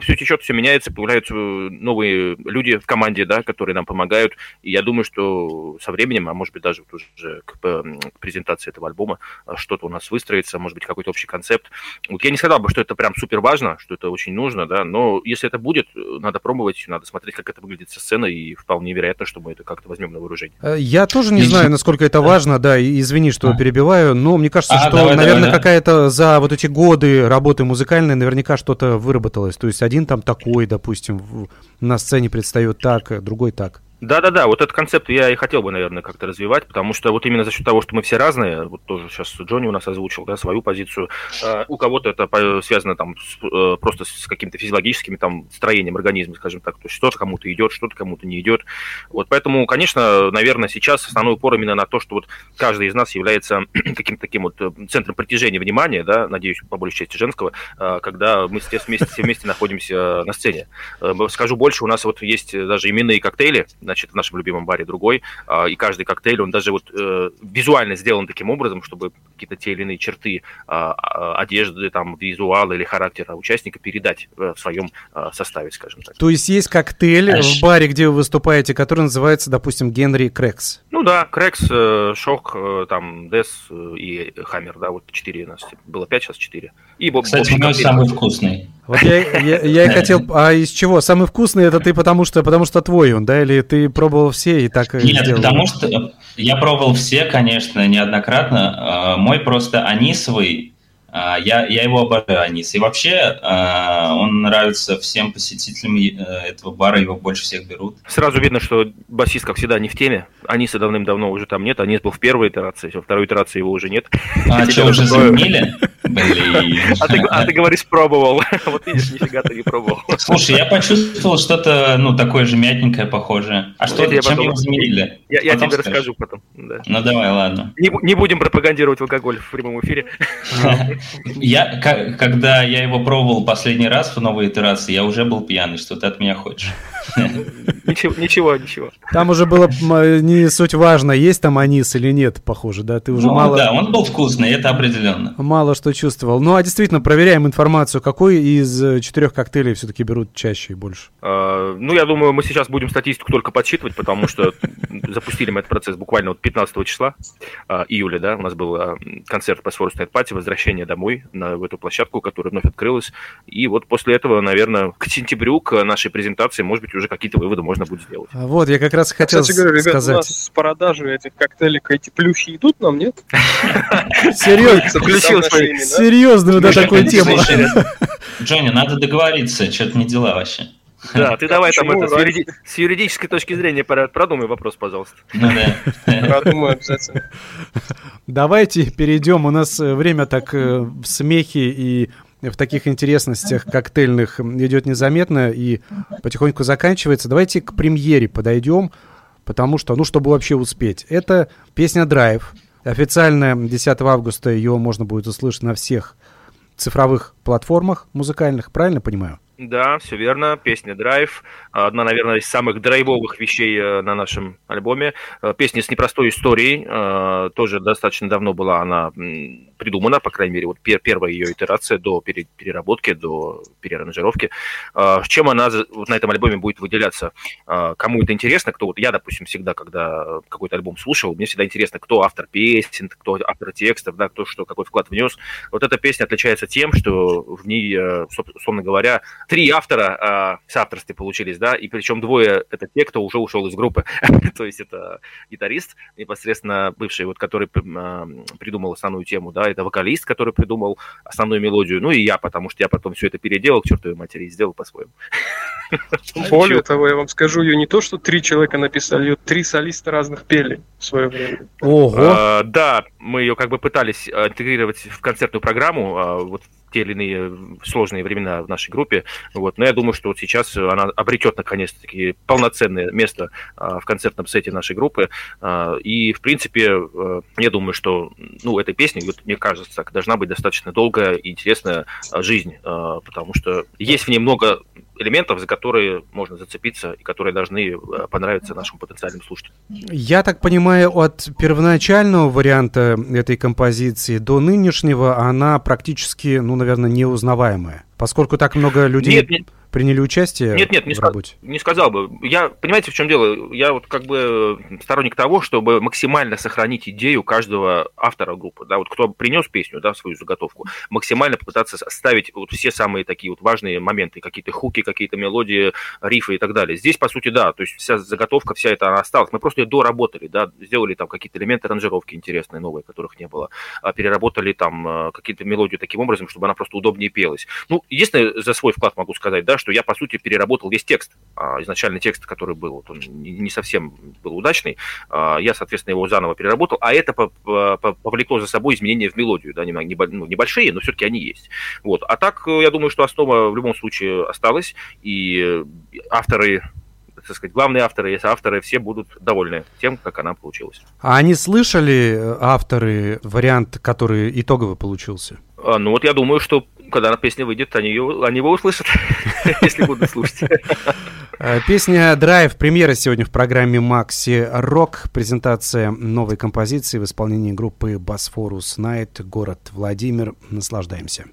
Speaker 4: все течет, все меняется, появляются новые люди в команде, да, которые нам помогают. И я думаю, что со временем, а может быть даже вот уже к, к презентации этого альбома, э, что-то у нас выстроится, может быть какой-то общий концепт. Вот я не сказал бы, что это прям супер важно, что это это очень нужно, да, но если это будет, надо пробовать, надо смотреть, как это выглядит со сцены, и вполне вероятно, что мы это как-то возьмем на вооружение.
Speaker 2: Э, я тоже не знаю, насколько это важно, да, извини, что а. перебиваю, но мне кажется, а, что, давай, наверное, давай, да. какая-то за вот эти годы работы музыкальной наверняка что-то выработалось, то есть один там такой, допустим, на сцене предстает так, другой так.
Speaker 4: Да-да-да, вот этот концепт я и хотел бы, наверное, как-то развивать, потому что вот именно за счет того, что мы все разные, вот тоже сейчас Джонни у нас озвучил, да, свою позицию, э, у кого-то это связано там с, э, просто с каким-то физиологическим там строением организма, скажем так, то есть что-то кому-то идет, что-то кому-то не идет, вот поэтому, конечно, наверное, сейчас основной упор именно на то, что вот каждый из нас является каким-то таким вот э, центром притяжения внимания, да, надеюсь, по большей части женского, э, когда мы все вместе, все вместе находимся на сцене. Э, скажу больше, у нас вот есть даже именные коктейли, значит, в нашем любимом баре другой, а, и каждый коктейль, он даже вот э, визуально сделан таким образом, чтобы какие-то те или иные черты а, а, одежды, там, визуала или характера участника передать в своем составе, скажем так.
Speaker 2: То есть есть коктейль Аж... в баре, где вы выступаете, который называется, допустим, Генри Крекс?
Speaker 4: Ну да, Крекс, э, Шок, э, там, Дес и Хаммер, да, вот четыре у нас. Было пять, сейчас четыре.
Speaker 3: И, Кстати, мой самый вкусный.
Speaker 2: Вот я, я, я и хотел... А из чего? Самый вкусный это ты потому что, потому что твой он, да? Или ты пробовал все и так
Speaker 3: Нет,
Speaker 2: сделал?
Speaker 3: потому что я пробовал все, конечно, неоднократно. А, мой просто анисовый я, я его обожаю, Анис. И вообще а, он нравится всем посетителям э, этого бара, его больше всех берут.
Speaker 4: Сразу видно, что басист, как всегда, не в теме. Аниса давным-давно уже там нет. Анис был в первой итерации, во второй итерации его уже нет.
Speaker 3: А что, уже заменили?
Speaker 4: Блин. А ты, а ты говоришь, пробовал. Вот видишь, нифига ты не пробовал.
Speaker 3: Слушай, я почувствовал что-то, ну, такое же мятненькое, похожее. А что, чем потом... его заменили?
Speaker 4: Я, я тебе расскажу потом.
Speaker 3: Да. Ну, давай, ладно.
Speaker 4: Не, не будем пропагандировать алкоголь в прямом эфире.
Speaker 3: Я, когда я его пробовал последний раз в новой итерации, я уже был пьяный. Что ты от меня хочешь?
Speaker 4: Ничего, ничего, ничего.
Speaker 2: Там уже было не суть важно, есть там анис или нет, похоже, да? Ты уже ну, мало...
Speaker 3: Да, он был вкусный, это определенно.
Speaker 2: Мало что чувствовал. Ну, а действительно, проверяем информацию. Какой из э, четырех коктейлей все-таки берут чаще и больше?
Speaker 4: А, ну, я думаю, мы сейчас будем статистику только подсчитывать, потому что запустили мы этот процесс буквально вот 15 числа а, июля, да, у нас был а, концерт по Night Party, возвращение домой на в эту площадку, которая вновь открылась. И вот после этого, наверное, к сентябрю, к нашей презентации, может быть, уже какие-то выводы можно будет сделать.
Speaker 2: Вот, я как раз хотел Кстати говоря, ребят, сказать. у нас
Speaker 5: с продажи этих коктейлей эти плюхи идут нам, нет?
Speaker 2: Серьезно, серьезную, да, такую тему.
Speaker 3: Джонни, надо договориться, что-то не дела вообще.
Speaker 4: Да, ты давай там это, с, юриди... с юридической точки зрения продумай вопрос, пожалуйста. Ну.
Speaker 5: Продумай обязательно.
Speaker 2: Давайте перейдем. У нас э, время так э, в смехе и в таких интересностях коктейльных идет незаметно и потихоньку заканчивается. Давайте к премьере подойдем, потому что, ну, чтобы вообще успеть. Это песня «Драйв». Официально 10 августа ее можно будет услышать на всех цифровых платформах музыкальных, правильно понимаю?
Speaker 4: Да, все верно. Песня «Драйв». Одна, наверное, из самых драйвовых вещей э, на нашем альбоме. Э, песня с непростой историей. Э, тоже достаточно давно была она придумана, по крайней мере, вот первая ее итерация до переработки, до переаранжировки. Чем она на этом альбоме будет выделяться? Кому это интересно, кто вот я, допустим, всегда, когда какой-то альбом слушал, мне всегда интересно, кто автор песен, кто автор текстов, да, кто что, какой вклад внес. Вот эта песня отличается тем, что в ней, собственно говоря, три автора э, в соавторстве получились, да, и причем двое это те, кто уже ушел из группы. То есть это гитарист, непосредственно бывший, вот, который э, придумал основную тему, да, это вокалист, который придумал основную мелодию, ну и я, потому что я потом все это переделал к чертовой матери и сделал по-своему.
Speaker 5: Более того, я вам скажу, ее не то, что три человека написали, ее три солиста разных пели в свое время.
Speaker 4: Ого! А, да, мы ее как бы пытались интегрировать в концертную программу, а, вот те или иные сложные времена в нашей группе. Вот. Но я думаю, что вот сейчас она обретет наконец-таки полноценное место а, в концертном сете нашей группы. А, и, в принципе, а, я думаю, что ну, этой песни, вот, мне кажется, должна быть достаточно долгая и интересная жизнь, потому что есть в ней много элементов, за которые можно зацепиться и которые должны э, понравиться нашим потенциальным слушателям.
Speaker 2: Я так понимаю, от первоначального варианта этой композиции до нынешнего она практически, ну, наверное, неузнаваемая. Поскольку так много людей... Нет, нет приняли участие
Speaker 4: нет, нет, не в работе? Не сказал бы. Я, понимаете, в чем дело? Я вот как бы сторонник того, чтобы максимально сохранить идею каждого автора группы, да, вот кто принес песню, да, свою заготовку, максимально попытаться ставить вот все самые такие вот важные моменты, какие-то хуки, какие-то мелодии, рифы и так далее. Здесь, по сути, да, то есть вся заготовка, вся эта она осталась. Мы просто ее доработали, да, сделали там какие-то элементы аранжировки интересные, новые, которых не было, а переработали там э, какие-то мелодии таким образом, чтобы она просто удобнее пелась. Ну, единственное, за свой вклад могу сказать, да, что я, по сути, переработал весь текст. А, изначальный текст, который был, он не совсем был удачный. А, я, соответственно, его заново переработал, а это повлекло за собой изменения в мелодию. Да, ну, небольшие, но все-таки они есть. Вот. А так, я думаю, что основа в любом случае осталась, и авторы так сказать, главные авторы и авторы все будут довольны тем, как она получилась.
Speaker 2: А они слышали, э, авторы, вариант, который итоговый получился?
Speaker 4: А, ну вот я думаю, что когда песня выйдет, они, ее, они его услышат, если будут слушать.
Speaker 2: Э, песня «Драйв» премьера сегодня в программе «Макси Рок». Презентация новой композиции в исполнении группы «Босфорус Найт», город Владимир. Наслаждаемся.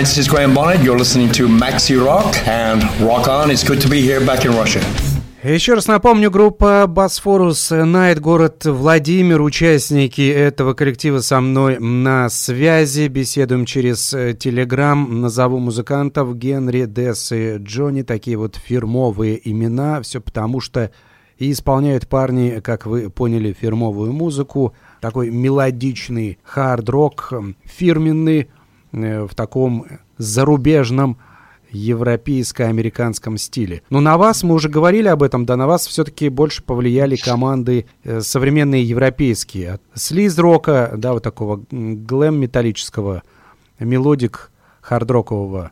Speaker 7: Hi, this is Graham Bonnet. You're listening to Maxi Rock and Rock On. It's good to be here back in Russia.
Speaker 2: Еще раз напомню, группа Босфорус Найт, город Владимир, участники этого коллектива со мной на связи. Беседуем через Телеграм. Назову музыкантов Генри, Десс и Джонни. Такие вот фирмовые имена. Все потому что и исполняют парни, как вы поняли, фирмовую музыку. Такой мелодичный хард-рок, фирменный, э, в таком зарубежном европейско-американском стиле. Но на вас, мы уже говорили об этом, да, на вас все-таки больше повлияли команды э, современные европейские. Sleaze-рока, да, вот такого глэм-металлического, melodic хард-рокового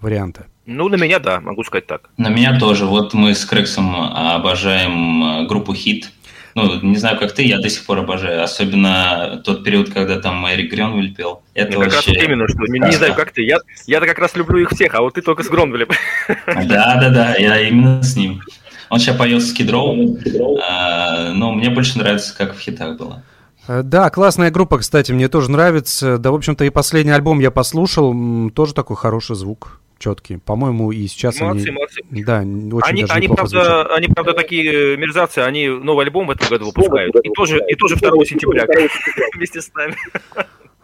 Speaker 2: варианта.
Speaker 4: Ну, на меня, да, могу сказать так.
Speaker 3: На меня тоже. Вот мы с Крексом обожаем э, группу «H.E.A.T». Ну, не знаю, как ты, я до сих пор обожаю. Особенно тот период, когда там Эрик Гренвиль пел.
Speaker 4: Это ну, вообще... как раз именно, что не, не знаю, как ты. Я, я-то как раз люблю их всех, а вот ты только с Гронвилем.
Speaker 3: Да-да-да, я именно с ним. Он сейчас поет с Кидроу, а, но мне больше нравится, как в хитах было.
Speaker 2: Э, да, классная группа, кстати, мне тоже нравится. Да, в общем-то, и последний альбом я послушал, тоже такой хороший звук четкие. По-моему, и сейчас молодцы, они... Молодцы. Да, очень
Speaker 4: они, даже они, правда, они, правда, такие мерзавцы, они новый альбом в этом году выпускают. И тоже, и тоже 2 сентября вместе с нами.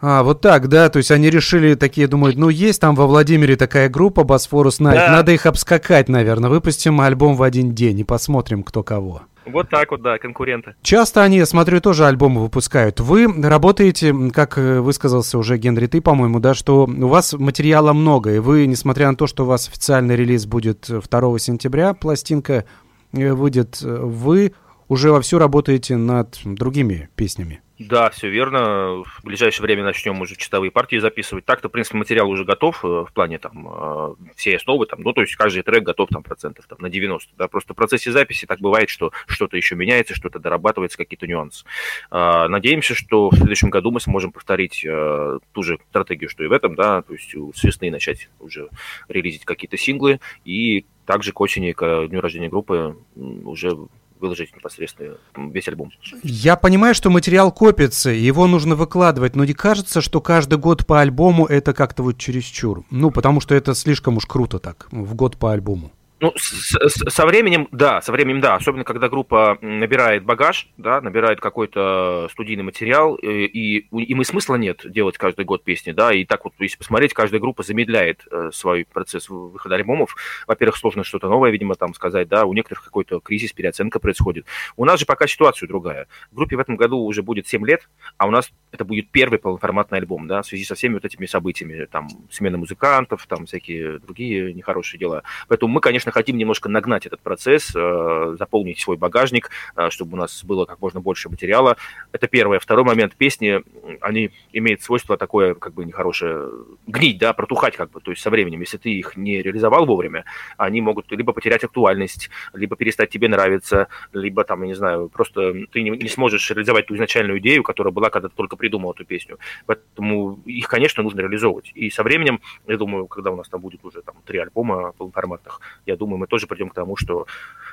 Speaker 2: А, вот так, да, то есть они решили такие, думают, ну есть там во Владимире такая группа Босфорус Найт, да. надо их обскакать, наверное, выпустим альбом в один день и посмотрим, кто кого.
Speaker 4: Вот так вот, да, конкуренты.
Speaker 2: Часто они, я смотрю, тоже альбомы выпускают. Вы работаете, как э, высказался уже Генри, ты, по-моему, да, что у вас материала много, и вы, несмотря на то, что у вас официальный релиз будет 2 сентября, пластинка э, выйдет, э, вы уже вовсю работаете над другими песнями.
Speaker 4: Да, все верно. В ближайшее время начнем уже чистовые партии записывать. Так-то, в принципе, материал уже готов э, в плане там э, всей основы, там, ну, то есть каждый трек готов там процентов там, на 90. Да, просто в процессе записи так бывает, что что-то еще меняется, что-то дорабатывается, какие-то нюансы. А, надеемся, что в следующем году мы сможем повторить э, ту же стратегию, что и в этом, да, то есть с весны начать уже релизить какие-то синглы и также к осени, к дню рождения группы уже выложить непосредственно весь альбом.
Speaker 2: Я понимаю, что материал копится, его нужно выкладывать, но не кажется, что каждый год по альбому это как-то вот чересчур? Ну, потому что это слишком уж круто так, в год по альбому.
Speaker 4: Ну, с, с, со временем, да, со временем, да, особенно когда группа набирает багаж, да, набирает какой-то студийный материал, э, и, и, им и смысла нет делать каждый год песни, да, и так вот, если посмотреть, каждая группа замедляет э, свой процесс выхода альбомов. Во-первых, сложно что-то новое, видимо, там сказать, да, у некоторых какой-то кризис, переоценка происходит. У нас же пока ситуация другая. Группе в этом году уже будет 7 лет, а у нас это будет первый полноформатный альбом, да, в связи со всеми вот этими событиями, там, смена музыкантов, там, всякие другие нехорошие дела. Поэтому мы, конечно, хотим немножко нагнать этот процесс, э, заполнить свой багажник, э, чтобы у нас было как можно больше материала. Это первое. Второй момент. Песни, они имеют свойство такое, как бы, нехорошее, гнить, да, протухать, как бы, то есть со временем. Если ты их не реализовал вовремя, они могут либо потерять актуальность, либо перестать тебе нравиться, либо, там, я не знаю, просто ты не, не сможешь реализовать ту изначальную идею, которая была, когда ты только придумал эту песню. Поэтому их, конечно, нужно реализовывать. И со временем, я думаю, когда у нас там будет уже там три альбома полноформатных, я думаю, мы тоже придем к тому, что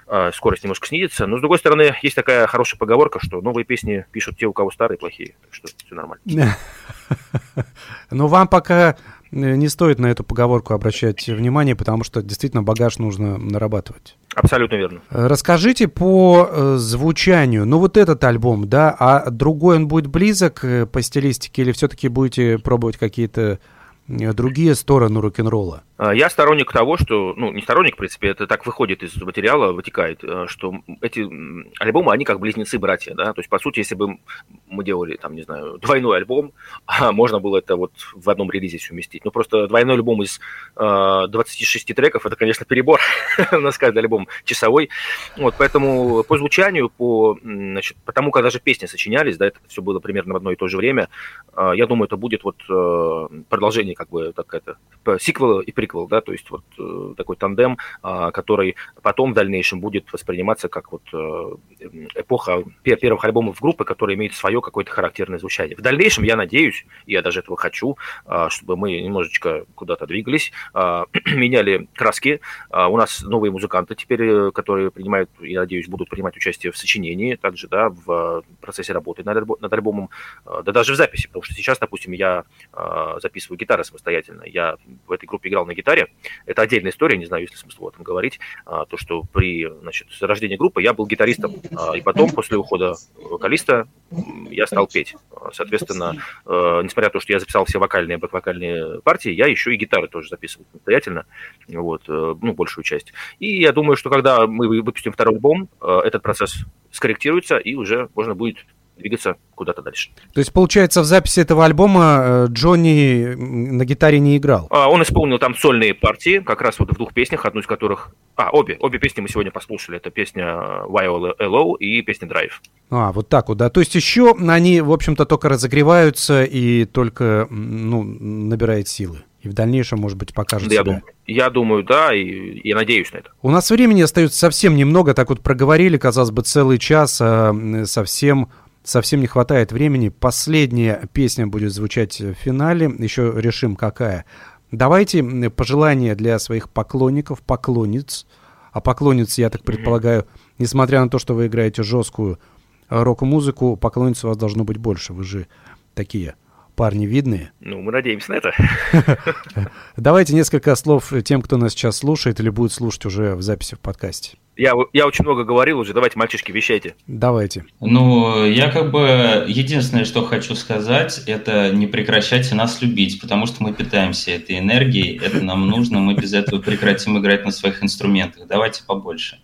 Speaker 4: э, скорость немножко снизится. Но, с другой стороны, есть такая хорошая поговорка, что новые песни пишут те, у кого старые плохие. Так что все нормально.
Speaker 2: Но вам пока э, не стоит на эту поговорку обращать внимание, потому что действительно багаж нужно нарабатывать.
Speaker 4: Абсолютно верно.
Speaker 2: Расскажите по э, звучанию. Ну вот этот альбом, да, а другой он будет близок э, по стилистике или все-таки будете пробовать какие-то другие стороны рок-н-ролла?
Speaker 4: А, я сторонник того, что, ну, не сторонник, в принципе, это так выходит из материала, вытекает, э, что эти альбомы, они как близнецы-братья, да, то есть, по сути, если бы мы делали, там, не знаю, двойной альбом, а можно было это вот в одном релизе совместить, ну, просто двойной альбом из э, 26 треков, это, конечно, перебор, у нас каждый альбом часовой, вот, поэтому по звучанию, по, значит, потому, когда же песни сочинялись, да, это все было примерно в одно и то же время, э, я думаю, это будет вот э, продолжение как бы так это сиквел и приквел, да, то есть вот такой тандем, который потом в дальнейшем будет восприниматься как вот эпоха первых альбомов группы, которые имеют свое какое-то характерное звучание. В дальнейшем я надеюсь, я даже этого хочу, чтобы мы немножечко куда-то двигались, меняли краски. У нас новые музыканты теперь, которые принимают, я надеюсь, будут принимать участие в сочинении, также, да, в процессе работы над, над альбомом, да даже в записи, потому что сейчас, допустим, я записываю гитары самостоятельно. Я в этой группе играл на гитаре. Это отдельная история, не знаю, есть ли смысл об этом говорить. То, что при значит, рождении группы я был гитаристом, и потом, после ухода вокалиста, я стал петь. Соответственно, несмотря на то, что я записал все вокальные вокальные партии, я еще и гитары тоже записывал самостоятельно, вот, ну, большую часть. И я думаю, что когда мы выпустим второй альбом, этот процесс скорректируется, и уже можно будет двигаться куда-то дальше.
Speaker 2: То есть, получается, в записи этого альбома э, Джонни на гитаре не играл?
Speaker 4: А, он исполнил там сольные партии, как раз вот в двух песнях, одну из которых... А, обе. Обе песни мы сегодня послушали. Это песня Why Hello и песня Drive.
Speaker 2: А, вот так вот, да. То есть еще они, в общем-то, только разогреваются и только, ну, набирают силы. И в дальнейшем, может быть, покажет
Speaker 4: да,
Speaker 2: себя.
Speaker 4: Я думаю, я думаю, да, и я надеюсь на это.
Speaker 2: У нас времени остается совсем немного, так вот проговорили, казалось бы, целый час, а совсем совсем не хватает времени. Последняя песня будет звучать в финале. Еще решим, какая. Давайте пожелания для своих поклонников, поклонниц. А поклонниц, я так предполагаю, несмотря на то, что вы играете жесткую рок-музыку, поклонниц у вас должно быть больше. Вы же такие парни видные.
Speaker 4: Ну, мы надеемся на это.
Speaker 2: Давайте несколько слов тем, кто нас сейчас слушает или будет слушать уже в записи в подкасте.
Speaker 4: Я, я очень много говорил уже, давайте, мальчишки, вещайте.
Speaker 2: Давайте.
Speaker 3: Ну, я как бы единственное, что хочу сказать, это не прекращайте нас любить, потому что мы питаемся этой энергией, это нам нужно, мы без этого прекратим играть на своих инструментах. Давайте побольше.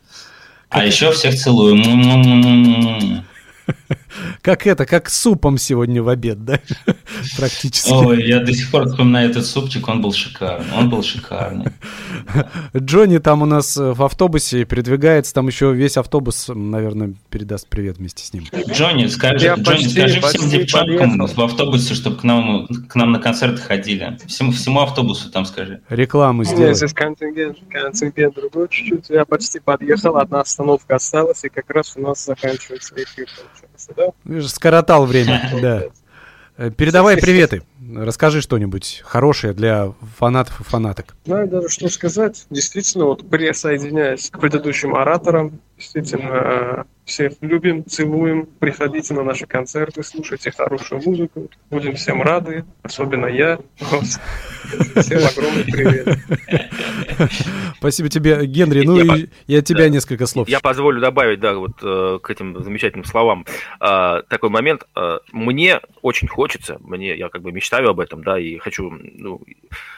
Speaker 3: А еще всех целую.
Speaker 2: Как это, как супом сегодня в обед, да? Практически.
Speaker 3: Ой, я до сих пор вспоминаю этот супчик, он был шикарный, он был шикарный.
Speaker 2: Джонни там у нас в автобусе передвигается, там еще весь автобус, наверное, передаст привет вместе с ним.
Speaker 3: Джонни, скажи, Джонни, почти, скажи почти всем девчонкам подъехал. в автобусе, чтобы к нам, к нам на концерт ходили. Всему, всему автобусу там скажи.
Speaker 2: Рекламу сделай.
Speaker 5: Здесь контингент, контингент другой чуть-чуть. Я почти подъехал, одна остановка осталась, и как раз у нас заканчивается эфир, получается, да?
Speaker 2: Скоротал время, да. Э, передавай приветы. Расскажи что-нибудь хорошее для фанатов и фанаток.
Speaker 5: Знаю даже, что сказать. Действительно, вот присоединяясь к предыдущим ораторам, действительно, всех любим, целуем. Приходите на наши концерты, слушайте хорошую музыку. Будем всем рады, особенно я. Всем огромный привет.
Speaker 2: Спасибо тебе, Генри. Ну я, и, от тебя да. несколько слов.
Speaker 4: Я позволю добавить, да, вот э, к этим замечательным словам э, такой момент. Э, мне очень хочется, мне я как бы мечтаю об этом, да, и хочу, ну,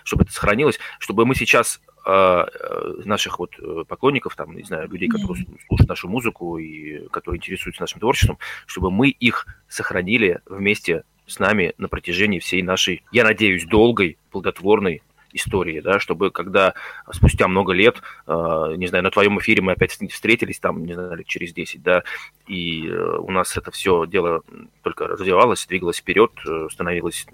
Speaker 4: чтобы это сохранилось, чтобы мы сейчас наших вот э, поклонников, там, не знаю, людей, которые слушают нашу музыку и которые интересуются нашим творчеством, чтобы мы их сохранили вместе с нами на протяжении всей нашей, я надеюсь, долгой, плодотворной истории, да, чтобы когда спустя много лет, э, не знаю, на твоем эфире мы опять встретились, там, не знаю, через 10, да, и э, у нас это все дело только развивалось, двигалось вперед, э, становилось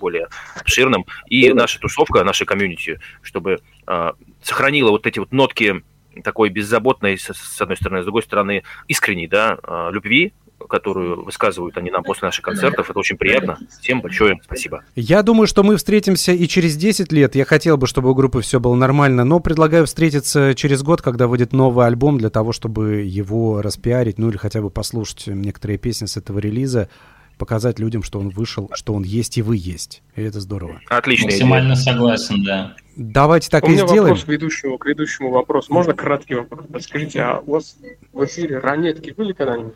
Speaker 4: более обширным, и наша тусовка, наша комьюнити, чтобы э, сохранила вот эти вот нотки такой беззаботной, с, одной стороны, с другой стороны, искренней, да, любви которую высказывают они нам после наших концертов. Это очень приятно. Всем большое спасибо.
Speaker 2: Я думаю, что мы встретимся и через 10 лет. Я хотел бы, чтобы у группы все было нормально, но предлагаю встретиться через год, когда выйдет новый альбом, для того, чтобы его распиарить, ну или хотя бы послушать некоторые песни с этого релиза показать людям, что он вышел, что он есть и вы есть. И это здорово.
Speaker 4: Отлично.
Speaker 3: Максимально идея. согласен, да.
Speaker 2: Давайте так
Speaker 5: у
Speaker 2: и
Speaker 5: меня
Speaker 2: сделаем.
Speaker 5: вопрос к ведущему, к ведущему вопрос. Можно краткий вопрос? Подскажите, а у вас в эфире ранетки были когда-нибудь?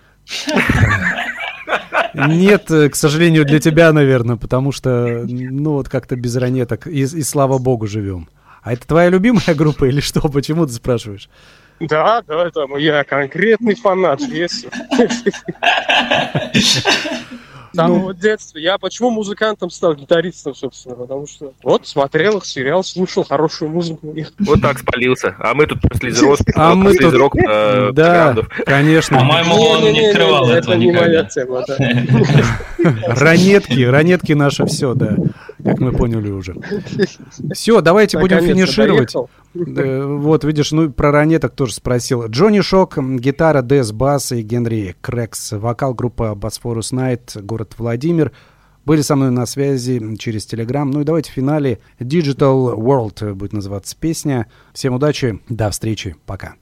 Speaker 2: Нет, э, к сожалению, для тебя, наверное, потому что, ну, вот как-то без ранеток, и, и слава богу, живем. А это твоя любимая группа или что? Почему ты спрашиваешь?
Speaker 5: Да, да, это я конкретный фанат, если. Самого ну... детства. Я почему музыкантом стал, гитаристом, собственно, потому что вот смотрел их сериал, слушал хорошую музыку.
Speaker 4: Вот так спалился. А мы тут после рок,
Speaker 2: а мы тут... рок э, Да, конечно.
Speaker 3: По-моему, он не открывал этого
Speaker 5: Это не моя тема, да.
Speaker 2: Ранетки, ранетки наше все, да. как мы поняли уже. Все, давайте будем финишировать. Вот, видишь, ну про ранеток тоже спросил. Джонни Шок, гитара, Дэс, бас и Генри Крекс, вокал группа Босфорус Найт, город Владимир. Были со мной на связи через Телеграм. Ну и давайте в финале Digital World будет называться песня. Всем удачи, до встречи, пока.